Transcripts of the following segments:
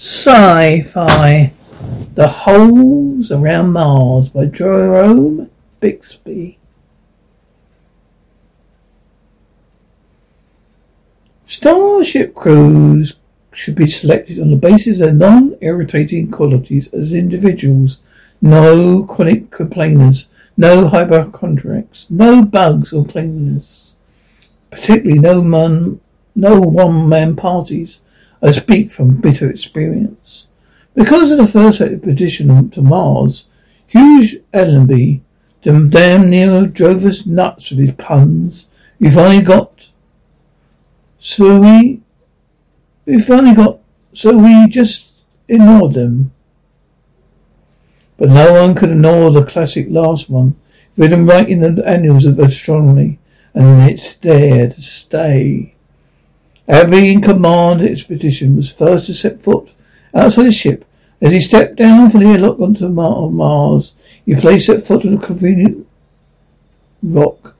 Sci-Fi The Holes Around Mars by Jerome Bixby. Starship crews should be selected on the basis of non-irritating qualities as individuals, no chronic complainers, no hypochondriacs, no bugs or cleanliness, particularly no man, no one-man parties, I speak from bitter experience. Because of the first expedition to Mars, Hugh Allenby, the damn near drove us nuts with his puns. We finally got, so we, we finally got, so we just ignored them. But no one could ignore the classic last one, written right in the annals of astronomy, and it's there to stay. Every in command expedition was first to set foot outside the ship. As he stepped down from the the Mar- Mars, he placed that foot on a convenient rock,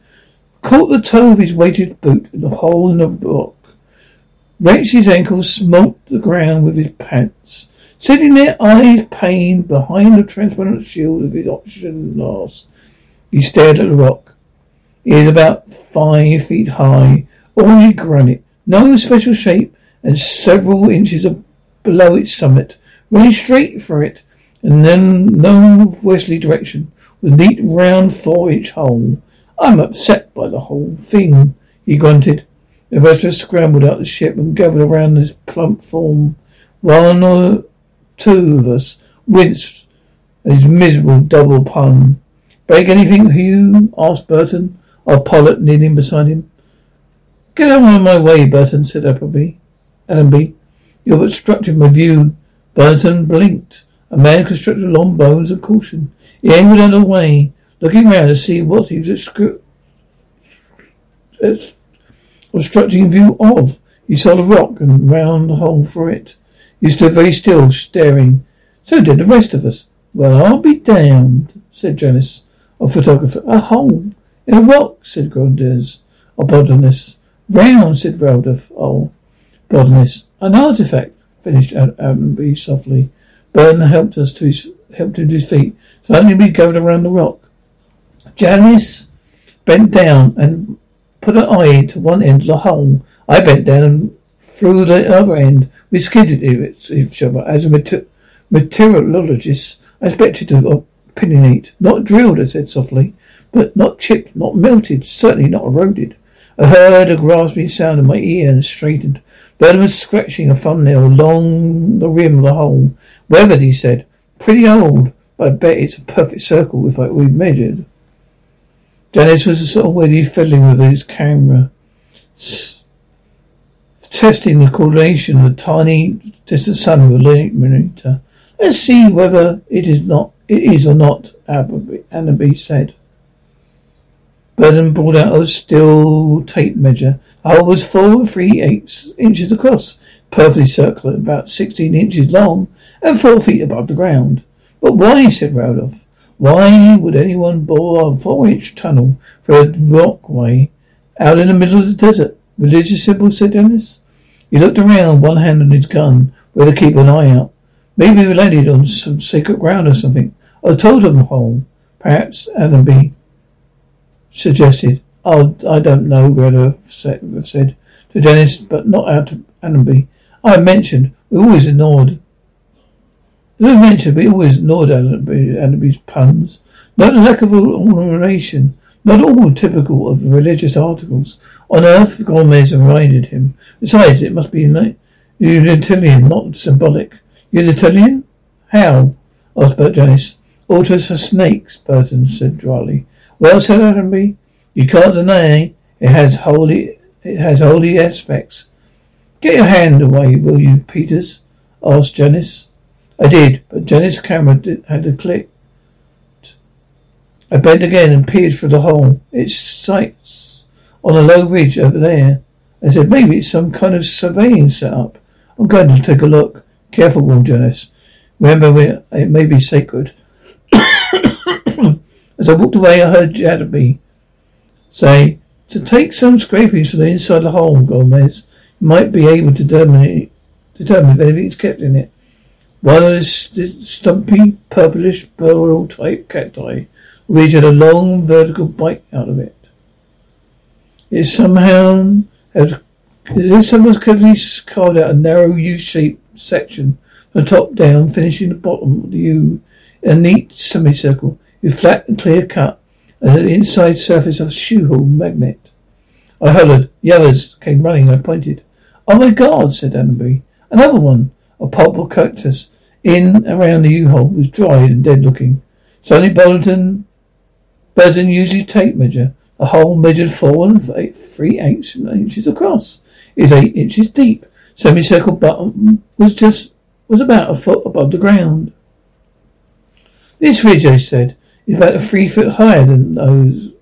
caught the toe of his weighted boot in the hole in the rock, wrenched his ankle, smote the ground with his pants. Sitting there, eyes pained behind the transparent shield of his oxygen mask, he stared at the rock. It is about five feet high, only granite, no special shape, and several inches below its summit, running straight for it, and then no westerly direction, with a neat round four inch hole. I'm upset by the whole thing, he grunted. The rest of us scrambled out the ship and gathered around his plump form. One or two of us winced at his miserable double pun. Break anything, Hugh? asked Burton, our pilot kneeling beside him. Get out of my way, Burton, said Appleby. Allenby. You're obstructing my view. Burton blinked. A man constructed long bones of caution. He angled out of the way, looking round to see what he was excru- obstructing view of. He saw the rock and round hole for it. He stood very still, staring. So did the rest of us. Well, I'll be damned, said Janice, a photographer. A hole in a rock, said Grunders, a botanist. Round, said Ralph. Oh, botanist. An artifact, finished uh, um, Allenby softly. Burton helped us to his, helped him to his feet. Suddenly we gathered around the rock. Janice bent down and put her eye to one end of the hole. I bent down and through the other end. We skidded each other. As a mater- meteorologist, I expected to opinionate. Not drilled, I said softly, but not chipped, not melted, certainly not eroded. I heard a grasping sound in my ear and straightened. Burton was scratching a thumbnail along the rim of the hole. Weathered, he said. Pretty old, but I bet it's a perfect circle if I, we measured. Dennis was already fiddling with his camera, s- testing the coordination of the tiny distant sun with a linear Let's see whether it is not it is or not, Allenby said. Burton brought out a steel tape measure. Hole was four and three eighths inches across, perfectly circular, about sixteen inches long, and four feet above the ground. But why, said Rodolph, why would anyone bore a four-inch tunnel for a rockway out in the middle of the desert? Religious symbol, said Dennis. He looked around, one hand on his gun, where to keep an eye out. Maybe we landed on some sacred ground or something. A totem hole, perhaps, Allenby suggested. Oh, I don't know, Greta said, said to Dennis, but not out to Allenby. I mentioned we always ignored. I mentioned, we always ignored Allenby's puns. Not a lack of ornamentation, not all typical of religious articles. On earth, Gomez reminded him. Besides, it must be Unitarian, not symbolic. Unitarian? How? asked Bert Dennis. Altars for snakes, Burton said dryly. Well, said Allenby, you can't deny it has holy it has holy aspects. Get your hand away, will you, Peters? asked Janice. I did, but Janice's camera did, had a click. I bent again and peered through the hole. It sights on a low ridge over there. I said, maybe it's some kind of surveying setup. I'm going to take a look. Careful, warned Janice. Remember, it may be sacred. As I walked away, I heard Jadaby say, to take some scrapings from the inside of the hole, Gomez. You might be able to determine, determine if anything's kept in it. One of the stumpy, purplish, burrow type cacti, which had a long vertical bite out of it. It somehow has, if someone's carefully carved out a narrow U-shaped section from the top down, finishing the bottom of the U in a neat semicircle, with flat and clear cut, and the inside surface of a shoe magnet. I hollered. The others came running. I pointed. Oh my God, said Annenby. Another one. A pulp of cactus in around the U-hole was dried and dead looking. Suddenly Bolton, Burton used his tape measure. The hole measured four and eight, three eighths inches across. It was eight inches deep. Semicircle bottom was just was about a foot above the ground. This ridge, I said, is about three foot higher than those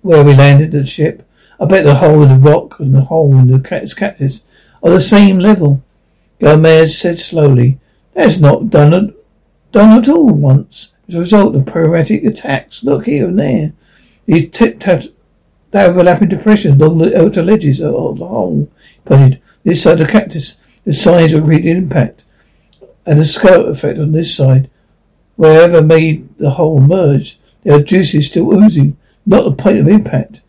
where we landed the ship. I bet the hole in the rock and the hole in the cactus are the same level. Gomez said slowly, That's not done at, done at all once. As a result of periodic attacks. Look here and there. These tip the overlapping depressions along the outer ledges of the hole. He pointed. This side of the cactus, the signs of repeated impact. And the scale effect on this side. Wherever made the hole merge, there are juices still oozing, not the point of impact.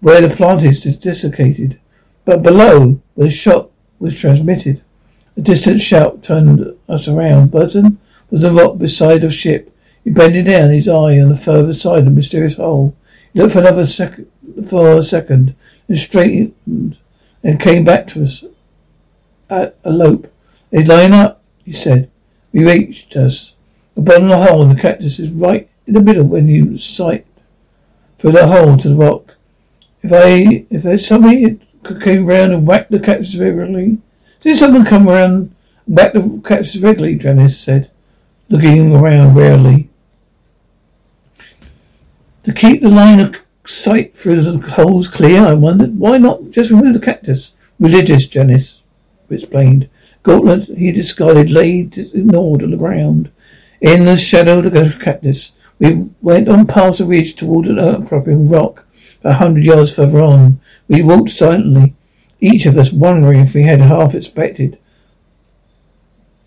Where the plant is desiccated. But below, where the shot was transmitted. A distant shout turned us around. Burton was the rock beside the ship. He bending down his eye on the further side of the mysterious hole. He looked for another second, for a second, and straightened, and came back to us at a lope. They line up, he said. We reached us. Of the hole in the cactus is right in the middle when you sight through the hole to the rock. If I, if there's somebody could come round and whack the cactus regularly, did someone come round and whack the cactus regularly? Janice said, looking around warily. To keep the line of sight through the holes clear, I wondered, why not just remove the cactus? Religious, Janice explained. Gauntlet he discarded lay ignored on the ground. In the shadow of the cactus, we went on past the ridge toward an outcropping rock. A hundred yards further on, we walked silently, each of us wondering if we had half expected,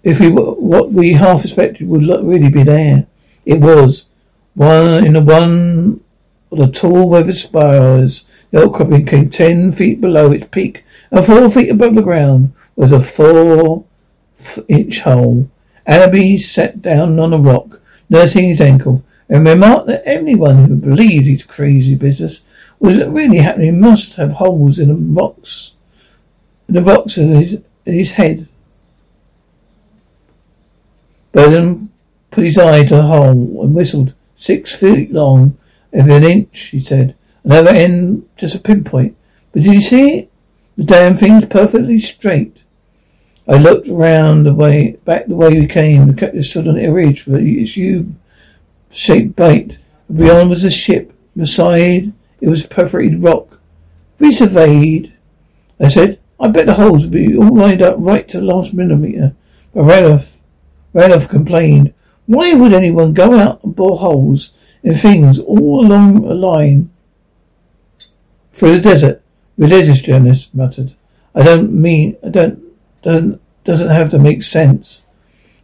if we what we half expected would really be there. It was one in the one of the tall weathered spires. The outcropping came ten feet below its peak, and four feet above the ground was a four-inch hole. Annenby sat down on a rock, nursing his ankle, and remarked that anyone who believed his crazy business was really happening must have holes in the rocks, in the rocks in his, in his head. Burton put his eye to the hole and whistled. Six feet long, of an inch, he said. Another end, just a pinpoint. But did you see it? The damn thing's perfectly straight. I looked round the way, back the way we came. The cactus stood on a ridge with its U-shaped bait. Beyond was a ship. Beside, it was perforated rock. We surveyed. I said, I bet the holes would be all lined up right to the last millimeter. But Randolph, Randolph complained. Why would anyone go out and bore holes in things all along a line through the desert? Religious journalist muttered. I don't mean, I don't doesn't, doesn't have to make sense.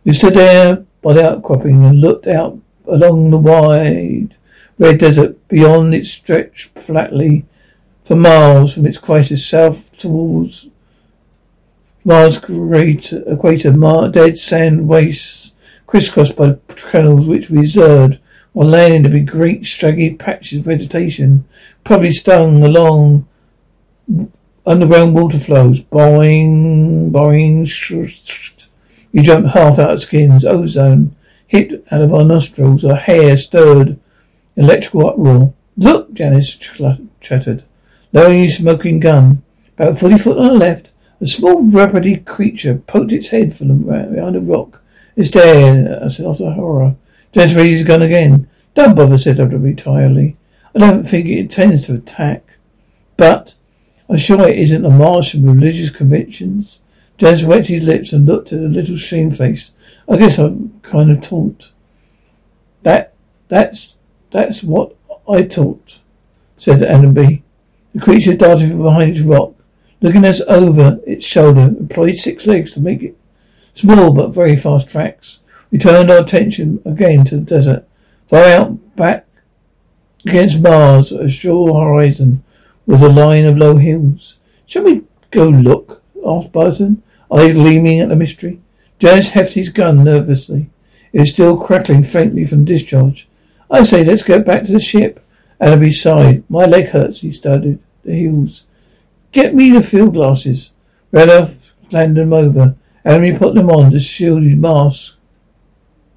We stood there by the outcropping and looked out along the wide red desert beyond it stretched flatly for miles from its crisis south towards Mars equator, equator dead sand wastes crisscrossed by canals which we observed while landing to be great straggy patches of vegetation, probably stung along Underground water flows. Boing, boing, You jump half out of skins. Ozone hit out of our nostrils. Our hair stirred. Electrical uproar. Look, Janice chattered, lowering his smoking gun. About forty foot on the left, a small rapidly creature poked its head from behind a rock. It's there, I said after horror. Janice raised his gun again. Don't bother, said Upperby tiredly. I don't think it intends to attack. But I'm sure it isn't a Martian with religious convictions. Janice wet his lips and looked at the little shamefaced. I guess I'm kind of taught. That, that's, that's what I taught, said Annenby. The creature darted from behind its rock, looking us over its shoulder, employed six legs to make it Small but very fast tracks. We turned our attention again to the desert. Far out back against Mars, a sure horizon, was a line of low hills. Shall we go look? asked Burton, eye gleaming at the mystery. Janice hefted his gun nervously. It was still crackling faintly from discharge. I say, let's get back to the ship. Allenby sighed. My leg hurts, he studied the heels. Get me the field glasses. Randolph handed them over. Allenby put them on to shield his mask.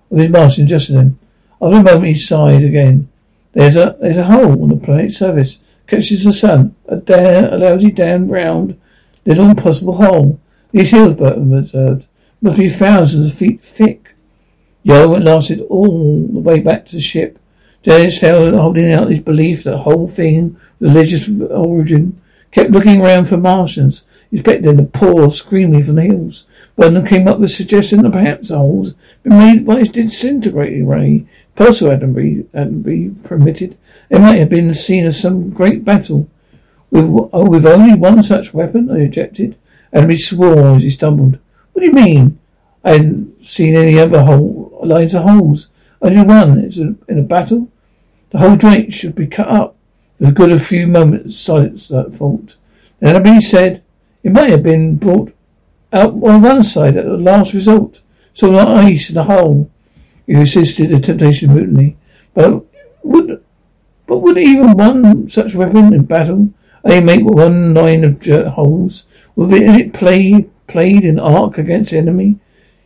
With his mask adjusted them. After a moment he sighed again. There's a there's a hole on the planet's surface. Catches the sun. A damn a lousy damn round little impossible hole. These hills, Burton observed, must be thousands of feet thick. Yellow lasted all the way back to the ship. Dennis held holding out his belief that the whole thing religious origin. Kept looking around for Martians, expecting to pour screaming from the hills. Burnham came up with a suggestion that perhaps the holes been made by a disintegrating ray. Pulsar hadn't been, hadn't been permitted. It might have been scene of some great battle. With, oh, with only one such weapon, I objected. Allenby swore as he stumbled. What do you mean? I hadn't seen any other hole, lines of holes. Only one. It's a, in a battle. The whole joint should be cut up. There was a good a few moments silence that fault. Then said it might have been brought out on one side at the last result. So the ice in the hole. He resisted the temptation of mutiny. But would but would even one such weapon in battle only make one line of holes? Would it play played in arc against the enemy?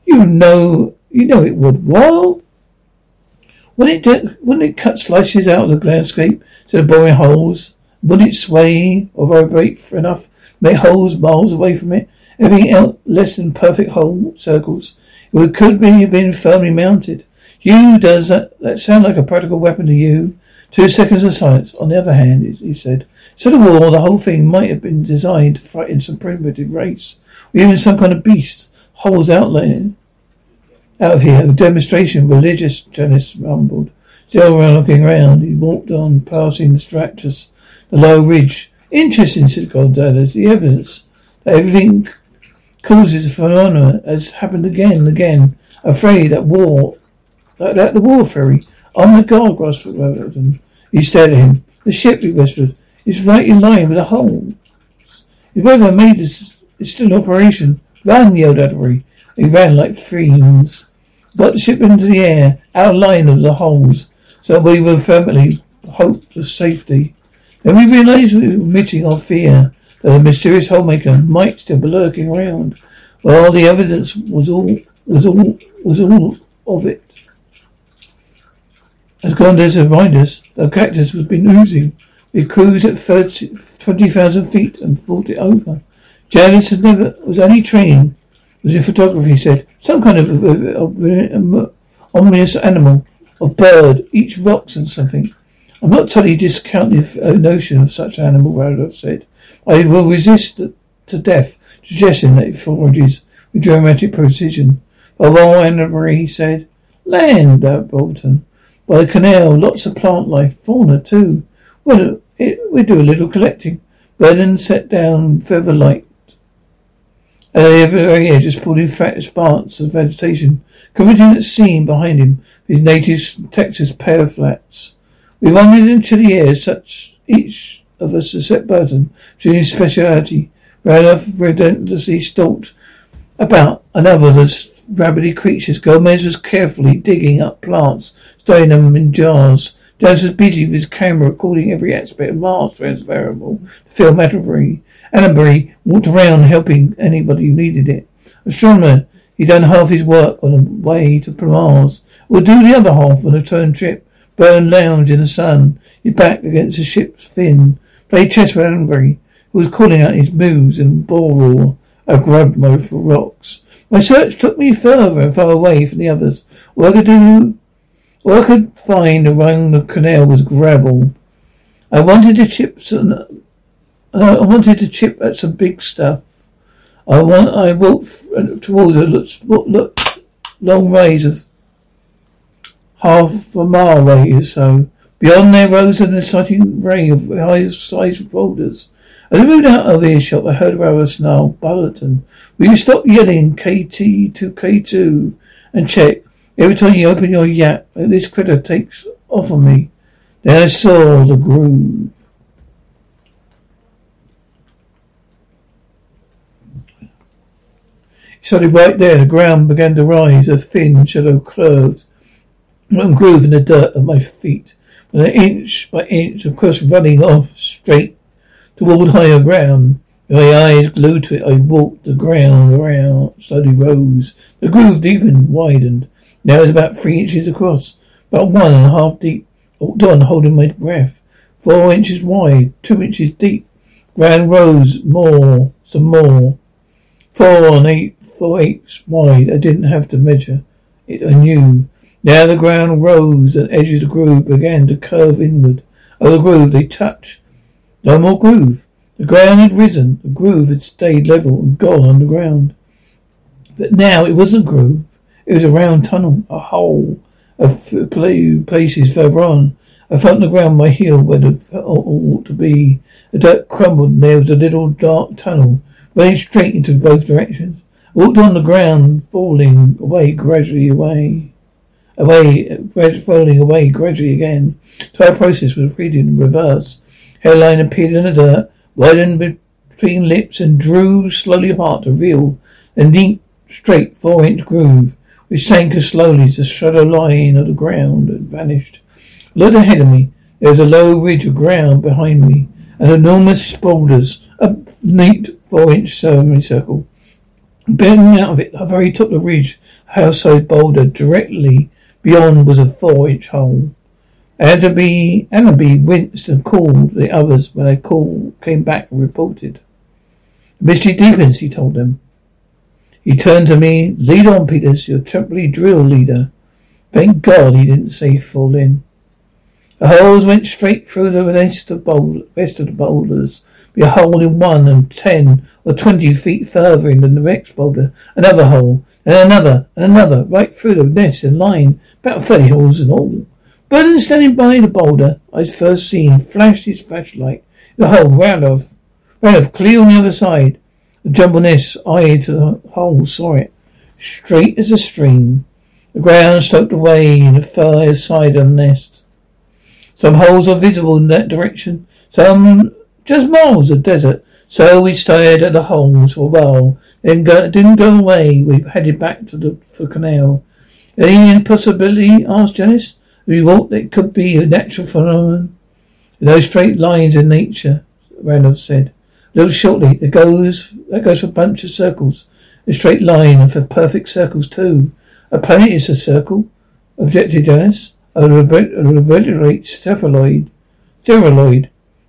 You know you know it would. Well wouldn't it, wouldn't it cut slices out of the landscape to the boring holes? Wouldn't it sway or vibrate enough make holes miles away from it? Everything else less than perfect whole circles. It could be been firmly mounted. You does that, that sound like a practical weapon to you? Two seconds of silence. On the other hand, he said, instead of war, the whole thing might have been designed to fight in some primitive race, or even some kind of beast. Holes out there. Out of here, a demonstration, religious, Janice mumbled. Still looking around, he walked on, passing the Stratus, the low ridge. Interesting, said Gonzalez. The evidence that everything causes phenomena has happened again and again. Afraid that war, that the war ferry. On the guard, Weatherden. He stared at him. The ship, he whispered, is right in line with the hole. His weather made this, it's still in operation. Run, yelled Atterbury. They ran like fiends. Got the ship into the air, out of line of the holes, so we were firmly hoped of safety. Then we realized we were admitting our fear the mysterious holemaker might still be lurking around. Well, the evidence was all was all was all of it. As Gondes reminded us, the cactus was been oozing. We cruised at 30, 20,000 feet and fought it over. Janice had never was only training was in photography. He said some kind of, ominous animal or bird eats rocks and something. I'm not totally discounting the uh, notion of such an animal. Randolph said. I will resist to death, suggesting that it forages with dramatic precision. But while Anna said, Land, uh, Bolton. By the canal, lots of plant life, fauna too. Well, it, we do a little collecting. Vernon set down feather light. At the very edge, just pulled in fat sparks of vegetation, committing that scene behind him, his native Texas pear flats. We wandered into the air, such each of a set burden to speciality. Randolph relentlessly stalked about another of the rabbity creatures. Gomez was carefully digging up plants, storing them in jars. Dallas was busy with his camera recording every aspect of Mars transferable to film Atterbury. Atterbury walked around helping anybody who needed it. Astronomer, he'd done half his work on the way to Mars. We'll do the other half on a return trip. Burn lounge in the sun, his back against the ship's fin. Played chess with Atterbury, who was calling out his moves and ball roar, a grub mode for rocks. My search took me further and far away from the others. All I could do, all I could find around the canal was gravel. I wanted to chip some, uh, I wanted to chip at some big stuff. I want, I walked towards a look, look, long ways of half a mile away or so. Beyond there rose an exciting ray of high-sized boulders. As I moved out of earshot, I heard Raoul snarl, Bulletin, will you stop yelling KT to K2 and check? Every time you open your yap, this critter takes off on me. Then I saw the groove. Suddenly right there, the ground began to rise, a thin, shallow curve, groove in the dirt of my feet. And inch by inch, of course, running off straight toward higher ground. My eyes glued to it, I walked the ground around, slowly rose. The groove deepened, widened. Now it's about three inches across, about one and a half deep. Oh, walked on, holding my breath. Four inches wide, two inches deep. Ground rose more, some more. Four and eight four eighths wide. I didn't have to measure it. I knew. Now the ground rose and edges of the groove began to curve inward. Oh, the groove, they touch. No more groove. The ground had risen. The groove had stayed level and gone underground. But now it wasn't a groove. It was a round tunnel, a hole, a few places further on. I felt the ground my heel where it ought to be. The dirt crumbled and there was a little dark tunnel running straight into both directions. I Walked on the ground, falling away gradually away. Away, falling away gradually again. The entire process was repeated in reverse. Hairline appeared in the dirt, widened between lips and drew slowly apart to reveal a neat, straight four-inch groove, which sank as slowly as the shadow line of the ground and vanished. Look ahead of me. There was a low ridge of ground behind me, and enormous boulders, a neat four-inch semicircle. Bending out of it, I very top of the ridge, a household boulder directly beyond was a four-inch hole. Annaby, Annaby winced and called the others when they called, came back and reported. Mystery deepens, he told them. He turned to me. Lead on, Peters. You're temporary drill leader. Thank God he didn't say fall in. The holes went straight through the rest of, boulder, rest of the boulders be a hole in one and ten or twenty feet further in than the next boulder. Another hole, and another, and another, right through the nest in line, about thirty holes in all. Burden standing by the boulder I'd first seen flashed his flashlight. The hole round off, round off clear on the other side. The jumble nest eyed the hole, saw it. Straight as a stream. The ground sloped away in the far side of the nest. Some holes are visible in that direction. Some just miles of desert. So we stayed at the holes for a while, then go, didn't go away. We headed back to the for canal. Any possibility? asked Janice. We thought it could be a natural phenomenon. No straight lines in nature, Randolph said. A little shortly, it goes that goes for a bunch of circles. A straight line and for perfect circles too. A planet is a circle, objected Janice. A reverberate cephalid. Cephalid.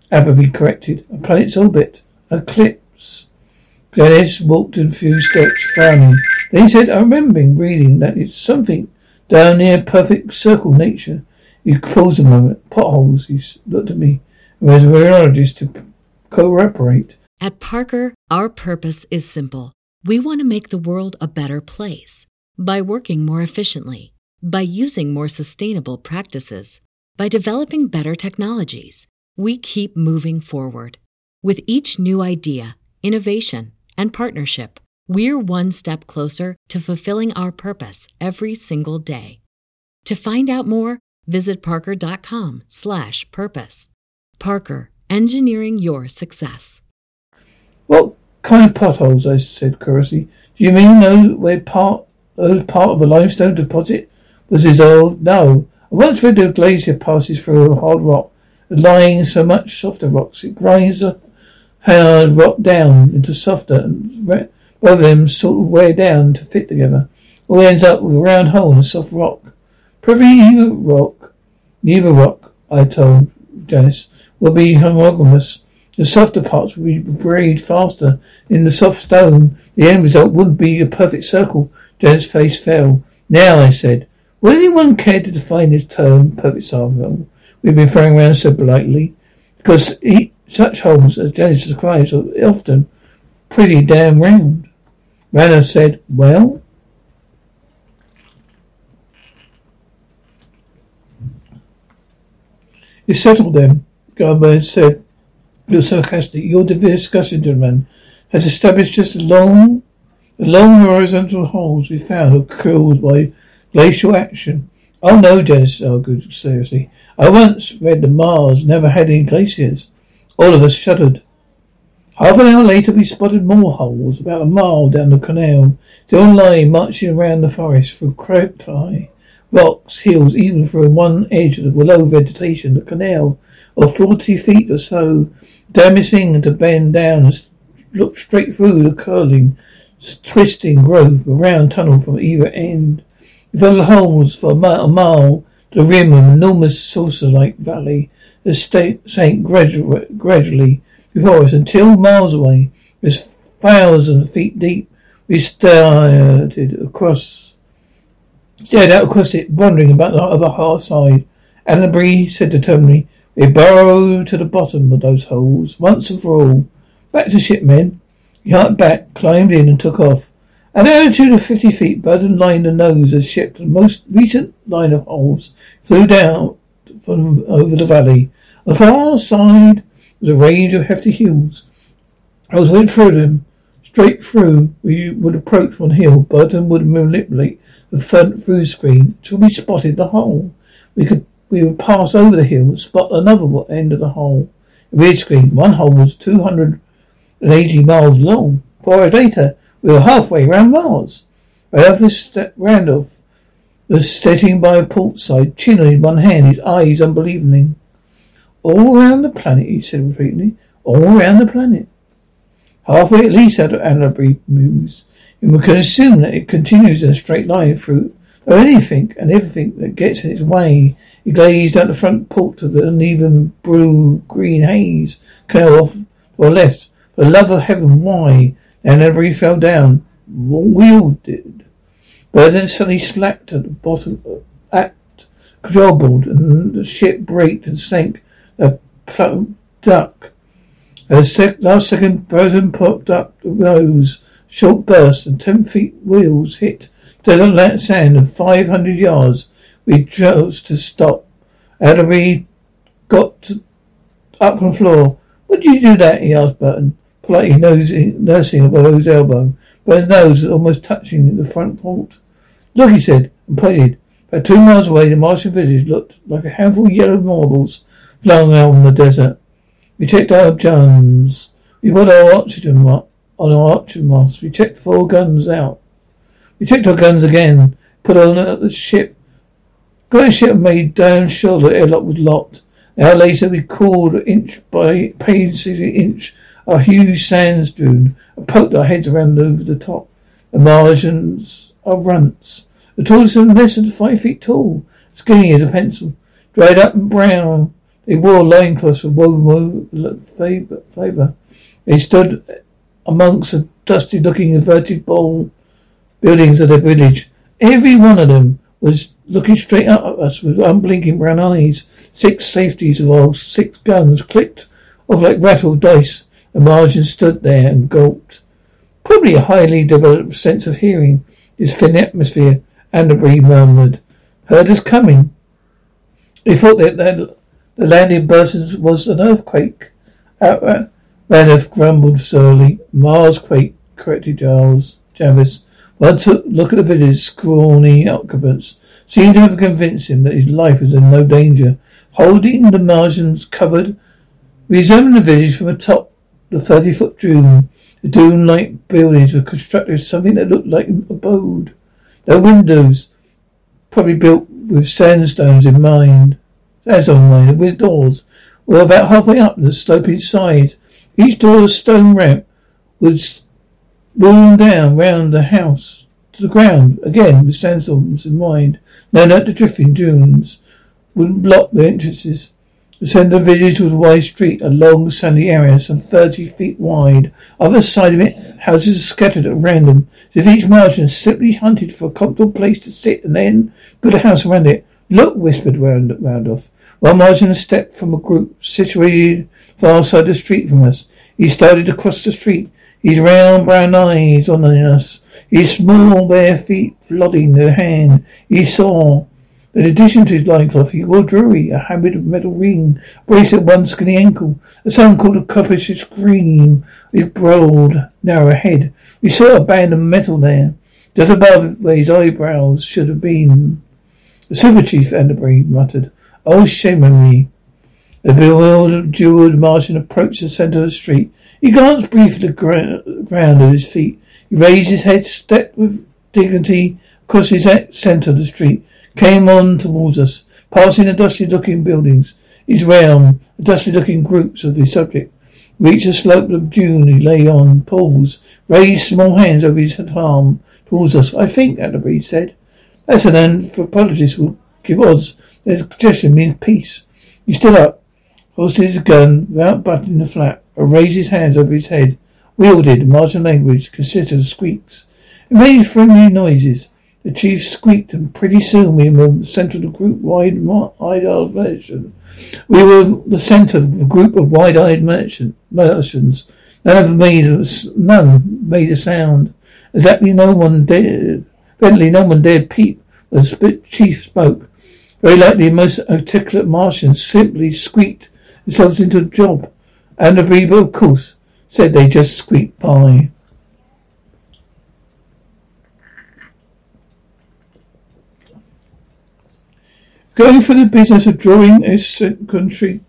Appleby corrected. A planet's orbit. Ellipse. Dennis walked a few steps, frowning. Then he said, I remember reading that it's something down near perfect circle nature. He paused a moment. Potholes, he looked at me. Was a meteorologist to cooperate. At Parker, our purpose is simple. We want to make the world a better place by working more efficiently, by using more sustainable practices, by developing better technologies we keep moving forward. With each new idea, innovation, and partnership, we're one step closer to fulfilling our purpose every single day. To find out more, visit parker.com/purpose. Parker, engineering your success. What kind of potholes? I said curiously. Do you mean those where part those part of a limestone deposit was dissolved? No. Once when the glacier passes through a hard rock, lying so much softer rocks. It grinds the hard rock down into softer, and both of them sort of wear down to fit together. All ends up with a round hole in a soft rock. Privy rock, neither rock, I told Janice, will be homogeneous. The softer parts will be buried faster in the soft stone. The end result wouldn't be a perfect circle. Janice's face fell. Now, I said, would anyone care to define this term, perfect circle? we've been throwing around so politely, because he, such holes, as Janice describes, are often pretty damn round. Rana said, well, You settled them, Gomez said. You're sarcastic. Your discussion, gentlemen, has established just long, the long horizontal holes we found are caused by glacial action. Oh no, Dennis argued oh, seriously. I once read that Mars never had any glaciers. All of us shuddered. Half an hour later, we spotted more holes about a mile down the canal, still lying marching around the forest through cacti, rocks, hills, even through one edge of the low vegetation. The canal, of forty feet or so, damaging to bend down and look straight through the curling, twisting growth, a round tunnel from either end. We followed holes for a mile, a mile to the rim of an enormous saucer-like valley that sank gradually before us until miles away, it was thousand feet deep. We stared across, stared out across it, wondering about the other half side. Annabry said determinedly, "We burrow to the bottom of those holes once and for all. Back to ship, men." He hiked back, climbed in, and took off. At an altitude of fifty feet, Burton lined the nose of the ship. The most recent line of holes flew down from over the valley. On the far side was a range of hefty hills. As we went through them, straight through, we would approach one hill. but Burton would manipulate the front through screen until we spotted the hole. We could we would pass over the hill and spot another end of the hole. The rear screen, one hole was two hundred and eighty miles long. Four hours later, we were halfway around Mars. Randolph, Randolph was sitting by a port side, chin in one hand, his eyes unbelieving. All around the planet, he said repeatedly. All around the planet. Halfway at least, Annabry mused. And we can assume that it continues in a straight line through or anything and everything that gets in its way. He gazed out the front porch of the uneven blue green haze canal off to left. For the love of heaven, why? And Annabry fell down. Wheel did. But then suddenly slacked at the bottom uh, at control board and the ship braked and sank a plump duck. At the sec- last second, Burton popped up the rose, short burst, and ten feet wheels hit desert sand of five hundred yards. We chose to stop. Ellery got up from the floor. What you do that? he asked Burton, politely nosing, nursing a Burton's elbow. Burton's nose was almost touching the front port. Look, he said, and pointed. About two miles away, the Martian village looked like a handful of yellow marbles flung out in the desert. We checked our guns. We put our oxygen on our oxygen masks. We checked four guns out. We checked our guns again. Put on the ship. Got ship made down sure the airlock was locked. An hour later, we called inch by painstakingly inch a huge sand dune and poked our heads around over the top. The Martians are runts. The tallest of them less than five feet tall, skinny as a pencil, dried up and brown, they wore loincloths of woven fibre. They stood amongst the dusty-looking inverted bowl buildings of their village. Every one of them was looking straight up at us with unblinking brown eyes. Six safeties of our six guns clicked off like rattled dice. The Martian stood there and gulped. Probably a highly developed sense of hearing. This thin atmosphere, Annabry murmured. Heard us coming. He thought that, the landing burst was an earthquake. Uh, Randolph grumbled surly. Mars quake, corrected Giles. Jarvis. One took look at the village's scrawny occupants. Seemed to have convinced him that his life was in no danger. Holding the Martian's cupboard, we examined the village from atop the thirty-foot dune. The dune-like buildings were constructed with something that looked like an adobe. No windows, probably built with sandstones in mind. On mine, with doors. We're about halfway up the sloping side. Each door door's stone ramp would boom down round the house to the ground, again with sandstorms in mind. No doubt the drifting dunes would block the entrances. The centre of village was a wide street, a long sandy area, some thirty feet wide. Other side of it, houses scattered at random, as if each Martian simply hunted for a comfortable place to sit and then built a house around it. Look, whispered Randolph. One Martian stepped from a group situated far side the street from us. He started across the street, his round brown eyes on us, his small bare feet flodding the hand. He saw In addition to his loincloth, he wore jewelry, a habit of metal ring, bracelet one skinny ankle, a sun called a coppish green with broad, narrow head. We saw a band of metal there, just above where his eyebrows should have been. The super chief, Atterbury muttered. Oh, shame on me. The bewildered, jeweled Martian approached the center of the street. He glanced briefly at the ground at his feet. He raised his head, stepped with dignity across the center of the street came on towards us, passing the dusty-looking buildings. Each realm, the dusty-looking groups of the subject. Reached the slope of dune he lay on, paused, raised small hands over his arm towards us. I think, Atterbury said. That's an anthropologist will give odds. Their suggestion means peace. He stood up, hoisted his gun without buttoning the flap, and raised his hands over his head. Wielded, Martian language consisted of squeaks. It made friendly noises. The chief squeaked, and pretty soon we were the centre of the group wide eyed merchant. We were the centre of a group of wide eyed merchant merchants. None of made a, none made a sound. Exactly no one dared evidently no one dared peep the chief spoke. Very likely most articulate Martians simply squeaked themselves into a job. And the Reba, of course, said they just squeaked by. Going for the business of drawing eccentric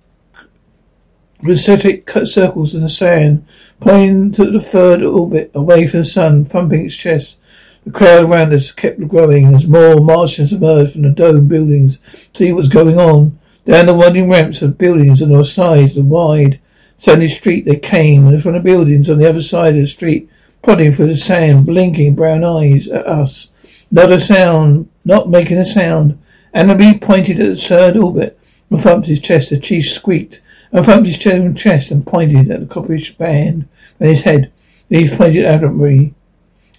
concentric circles in the sand, pointing to the third orbit away from the sun, thumping its chest. The crowd around us kept growing as more Martians emerged from the dome buildings to see what was going on. Down the winding ramps of buildings on the sides the wide, sandy street they came, and from the buildings on the other side of the street, plodding through the sand, blinking brown eyes at us. Not a sound, not making a sound. Atterbury pointed at the third orbit and thumped his chest. The chief squeaked and thumped his chest and pointed at the copperish band on his head. He pointed at Atterbury.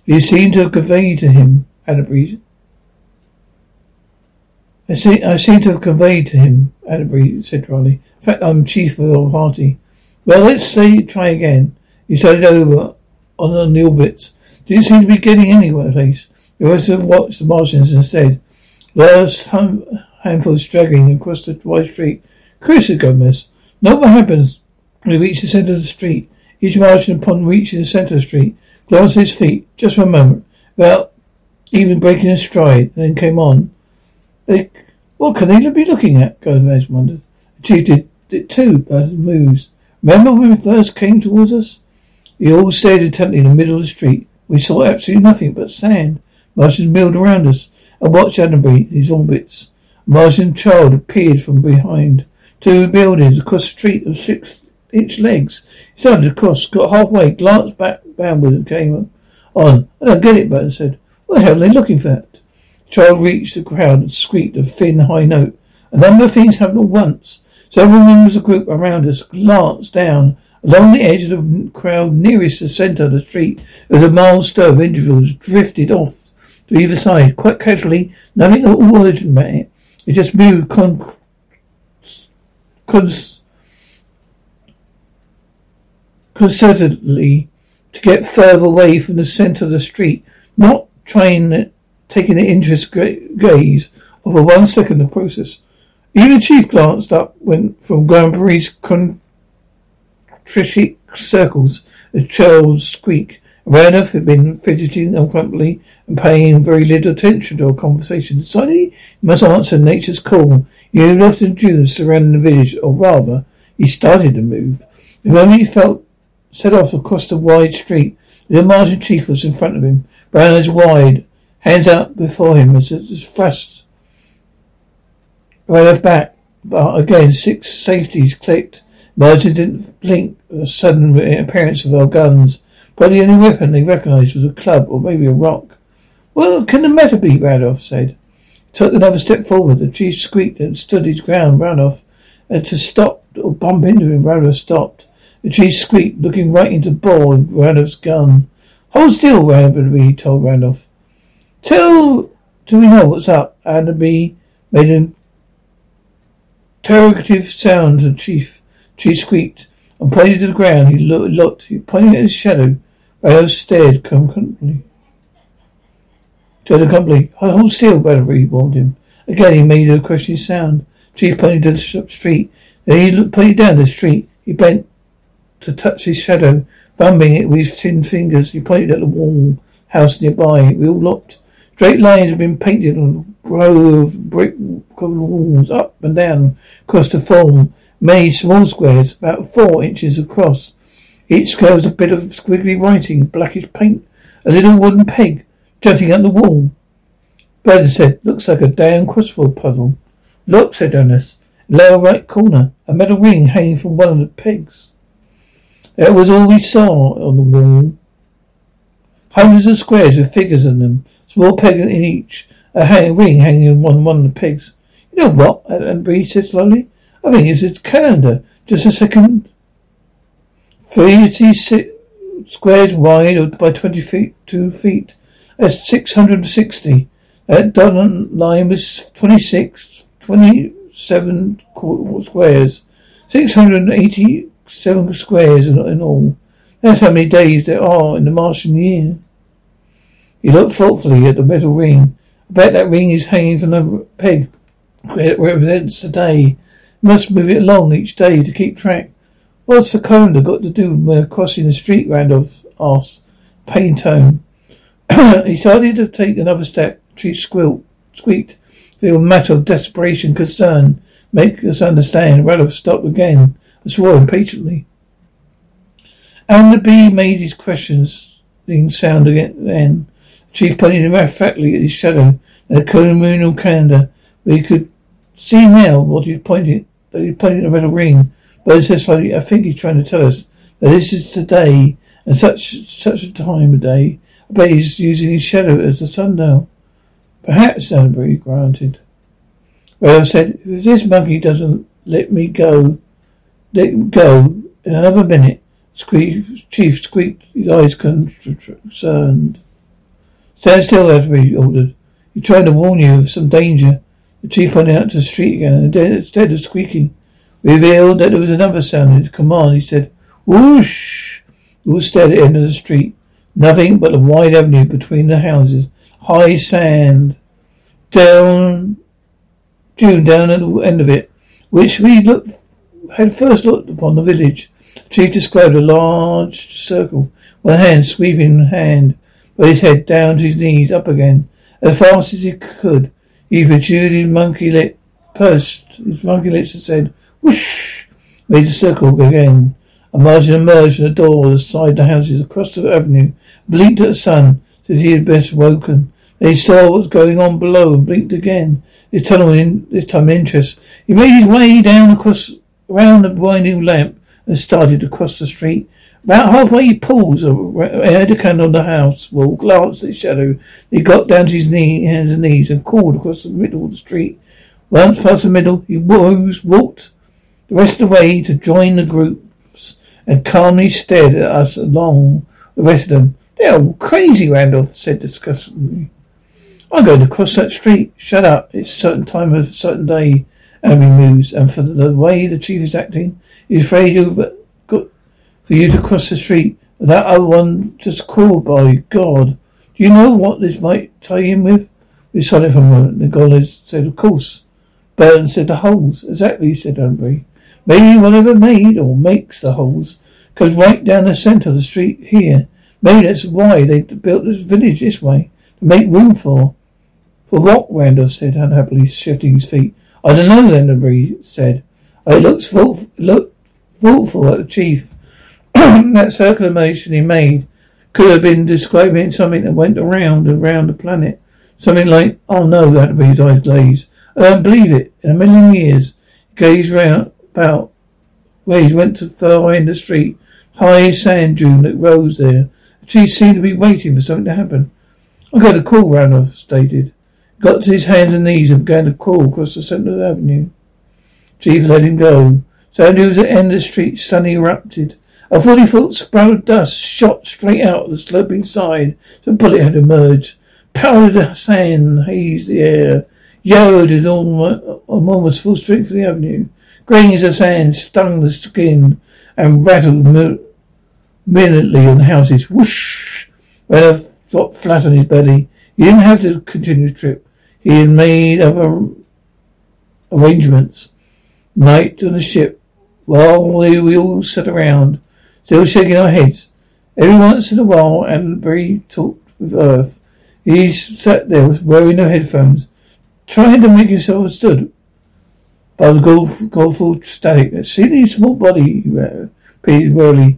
You seem to have conveyed to him, Atterbury. I, see, I seem to have conveyed to him, Atterbury said dryly. In fact, I'm chief of the party. Well, let's say try again. You started over on the orbits. You seem to be getting anywhere, please? The rest have watched the Martians instead. Last handful straggling across the wide street. Chris Gomez. Know what happens We reach the centre of the street. Each Martian, upon reaching the centre of the street, glanced at his feet just for a moment, without even breaking a stride, and then came on. What can they be looking at? Gomez wondered. Chief did it too, but moves. Remember when we first came towards us? We all stared intently in the middle of the street. We saw absolutely nothing but sand. Martians milled around us. I watched Atterbury, his orbits. A Martian child appeared from behind two buildings across the street of six inch legs. He started across, got halfway, glanced back downward and came on. I don't get it, Burton said. What the hell are they looking for? The child reached the crowd and squeaked a thin, high note. A number of things happened at once. Several members of the group around us glanced down Along the edge of the crowd nearest the centre of the street, as a mild stir of individuals drifted off to either side, quite casually, nothing at all urgent about it. It just moved con- cons- concertedly to get further away from the centre of the street, not trying taking the interest gaze of a one second of process. Even chief glanced up when from Grand Paris concentric circles, the child's squeak Randolph had been fidgeting uncomfortably and paying very little attention to our conversation. Suddenly, he must answer nature's call. He moved off the dunes surrounding the village, or rather, he started to move. The moment he felt set off across the wide street, the Martian chief was in front of him, brown eyes wide, hands out before him as it was thrust. Randolph back, but again six safeties clicked. Martin didn't blink at the sudden appearance of our guns. But the only weapon they recognized was a club or maybe a rock. Well, can the matter be? Randolph said. He took another step forward. The chief squeaked and stood his ground. Randolph had to stop or bump into him. Randolph stopped. The chief squeaked, looking right into the bore of Randolph's gun. Hold still, Randolph, told Randolph. Till do we know what's up? Atterbury made an interrogative sound the chief. Chief squeaked and pointed to the ground. He looked, he pointed at his shadow. Stared completely. Stared completely. Hold still, Battery warned him. Again, he made a questioning sound. Chief pointed to the street. Then he looked, pointed down the street. He bent to touch his shadow, thumbing it with his thin fingers. He pointed at the wall house nearby. We all looked. Straight lines had been painted on a row of brick walls, up and down, across the form. Many small squares, about four inches across. Each square was a bit of squiggly writing, blackish paint, a little wooden peg jutting out the wall. Burton said, looks like a damn crossword puzzle. Look, said Ernest. Lower right corner, a metal ring hanging from one of the pegs. That was all we saw on the wall. Hundreds of squares with figures in them, small peg in each, a hang- ring hanging on one of the pegs. You know what? And Bree said slowly. I think it's a calendar. Just a second. Thirty-six squares wide by twenty feet, two feet. That's six hundred and sixty. That dotted line was 26, 27 squares. 687 squares in all. That's how many days there are in the Martian year. He looked thoughtfully at the metal ring. I bet that ring is hanging from the peg. It represents a day. You must move it along each day to keep track. What's the calendar got to do with uh, crossing the street? Randolph asked. Pain tone. he started to take another step. Tree squealed, squeaked. Feel a matter of desperation, concern. Make us understand. Randolph stopped again and swore impatiently. And the bee made his questions sound again. Then the chief pointed emphatically at his shadow and the communal calendar, but he could see now what he pointed. That he pointed a metal ring. But he said slowly, "I think he's trying to tell us that this is today and such such a time of day. I bet he's using his shadow as the sundial." Perhaps, Danbury granted. Well, I said, if this monkey doesn't let me go, let go in another minute, Squeak, Chief squeaked, his eyes concerned. Stand still, Danbury ordered. He's trying to warn you of some danger. The chief pointed out to the street again, and instead of squeaking, revealed that there was another sound in his command. He said, whoosh! We all stared at the end of the street. Nothing but a wide avenue between the houses. High sand down, June down at the end of it, which we had first looked upon the village. Chief described a large circle, one hand sweeping hand, with his head down to his knees, up again, as fast as he could. He protruded monkey lip, pursed his monkey lips and said, whoosh, made the circle again. A Martian emerged from the door the side of the houses across the avenue, blinked at the sun, as he had best woken. Then he saw what was going on below and blinked again. This tunnel in, this time interest. He made his way down across, round the winding lamp and started across the street. About halfway he paused, had a candle on the house wall, glanced at his shadow. He got down to his knee, hands and knees and crawled across the middle of the street. Once past the middle, he rose, walked the rest of the way to join the groups and calmly stared at us along the rest of them. They're all crazy, Randolph said disgustedly. I'm going to cross that street. Shut up. It's a certain time of a certain day. And he moves. And for the way the chief is acting, he's afraid you got for you to cross the street. That other one just called by God. Do you know what this might tie in with? We it for a moment. The god said, Of course. Burton said the holes. Exactly, said Danbury. Maybe whatever made or makes the holes goes right down the centre of the street here. Maybe that's why they built this village this way. To make room for for what? Randolph said unhappily, shifting his feet. I don't know, Danbury said. Uh, it looks thoughtful, look thoughtful at the chief. that circular motion he made could have been describing something that went around and around the planet. Something like, oh no, That made his eyes glazed. I don't believe it. In a million years, gazed round about where he went to far end of the street. High sand dune that rose there. The chief seemed to be waiting for something to happen. I got to call, Randolph stated got to his hands and knees and began to crawl across the centre of the avenue. Chief let him go. Suddenly was at the end of the street, suddenly erupted. A forty foot sprout of dust shot straight out of the sloping side. The bullet had emerged. Powdered the sand hazed the air. Yellowed in almost full strength for the avenue. Grains of sand stung the skin and rattled minutely on houses. Whoosh! Ran flopped flat on his belly. He didn't have to continue the trip. He had made other arrangements. Night on the ship, while we, we all sat around, still shaking our heads. Every once in a while, Allenby talked with Earth. He sat there wearing no headphones, trying to make himself understood by the gold, static. A seemingly small body, uh, repeated wearily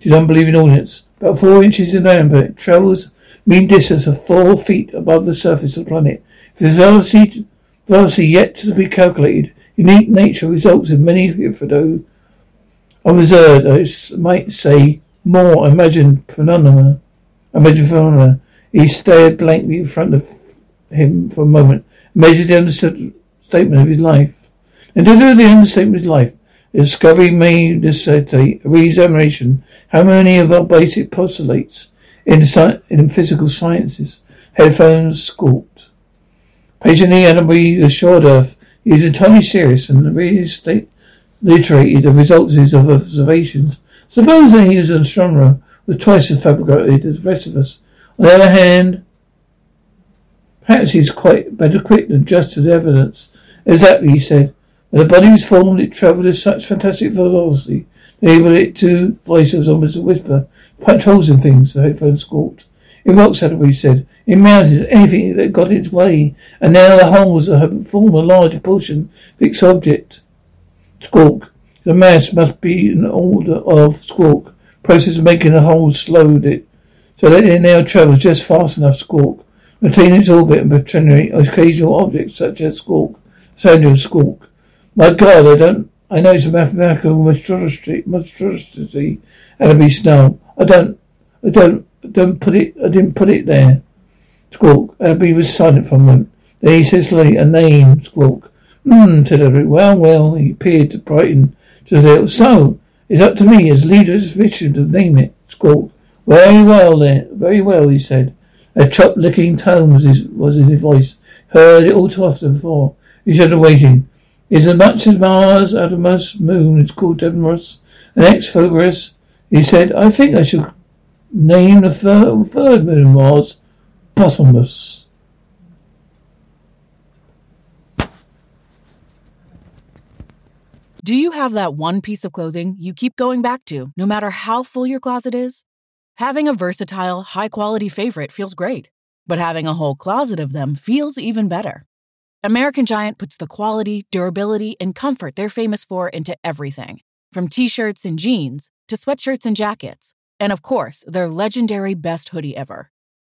to his unbelieving audience. About four inches in diameter, it travels mean distance of four feet above the surface of the planet. The velocity, velocity yet to be calculated, unique nature results in many of those observed, I might say, more imagined phenomena. Imagined phenomena. He stared blankly in front of him for a moment, measured the statement of his life. Do the understatement of his life, uh, the discovery may necessitate a re-examination how many of our basic postulates in, in physical sciences. Headphones squawked. Patiently, Allenby assured Earth he was entirely serious and reiterated the results of his observations. Supposing he was an astronomer with twice as fabricated as the rest of us. On the other hand, perhaps he's quite better equipped than just to the evidence. Exactly, he said. When the body was formed, it travelled at such fantastic velocity, enabled it to, voice was almost a whisper, punch holes in things, the headphone squawked. In rocks, he said. In mountains, anything that got its way. And now the holes have formed a large portion fixed object. Squawk. The mass must be an order of squawk. Process of making the holes slowed it. So that it now travels just fast enough squawk. Maintaining its orbit and penetrating occasional objects such as squawk. Of squawk. My God, I don't, I know it's a mathematical monstrosity, monstrosity, and a be snow. I don't, I don't, I don't put it, I didn't put it there. Squawk. Abby was silent for a moment. Then he said slowly, a name, Squawk. Hmm, said Abby. Well, well, he appeared to brighten just a little. So, it's up to me as leader of this mission to name it, Squawk. Very well, then. Very well, he said. A chop-licking tone was his, was in his voice. Heard it all too often before. He said, waiting. It's as much as Mars out of most moon is called Deimos, and ex Phobos. He said, I think I should name the third, third moon Mars Bottomless. Do you have that one piece of clothing you keep going back to, no matter how full your closet is? Having a versatile, high quality favorite feels great, but having a whole closet of them feels even better. American Giant puts the quality, durability, and comfort they're famous for into everything from t shirts and jeans to sweatshirts and jackets, and of course, their legendary best hoodie ever.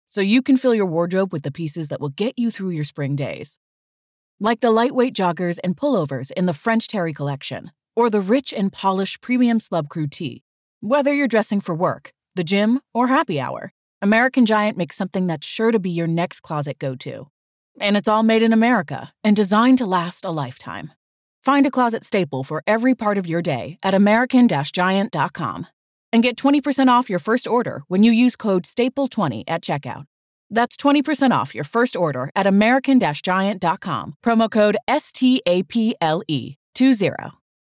So you can fill your wardrobe with the pieces that will get you through your spring days. Like the lightweight joggers and pullovers in the French Terry collection, or the rich and polished premium Slub Crew tee. Whether you're dressing for work, the gym, or happy hour, American Giant makes something that's sure to be your next closet go to. And it's all made in America and designed to last a lifetime. Find a closet staple for every part of your day at American Giant.com and get 20% off your first order when you use code STAPLE20 at checkout. That's 20% off your first order at American Giant.com, promo code S T A P L E 20.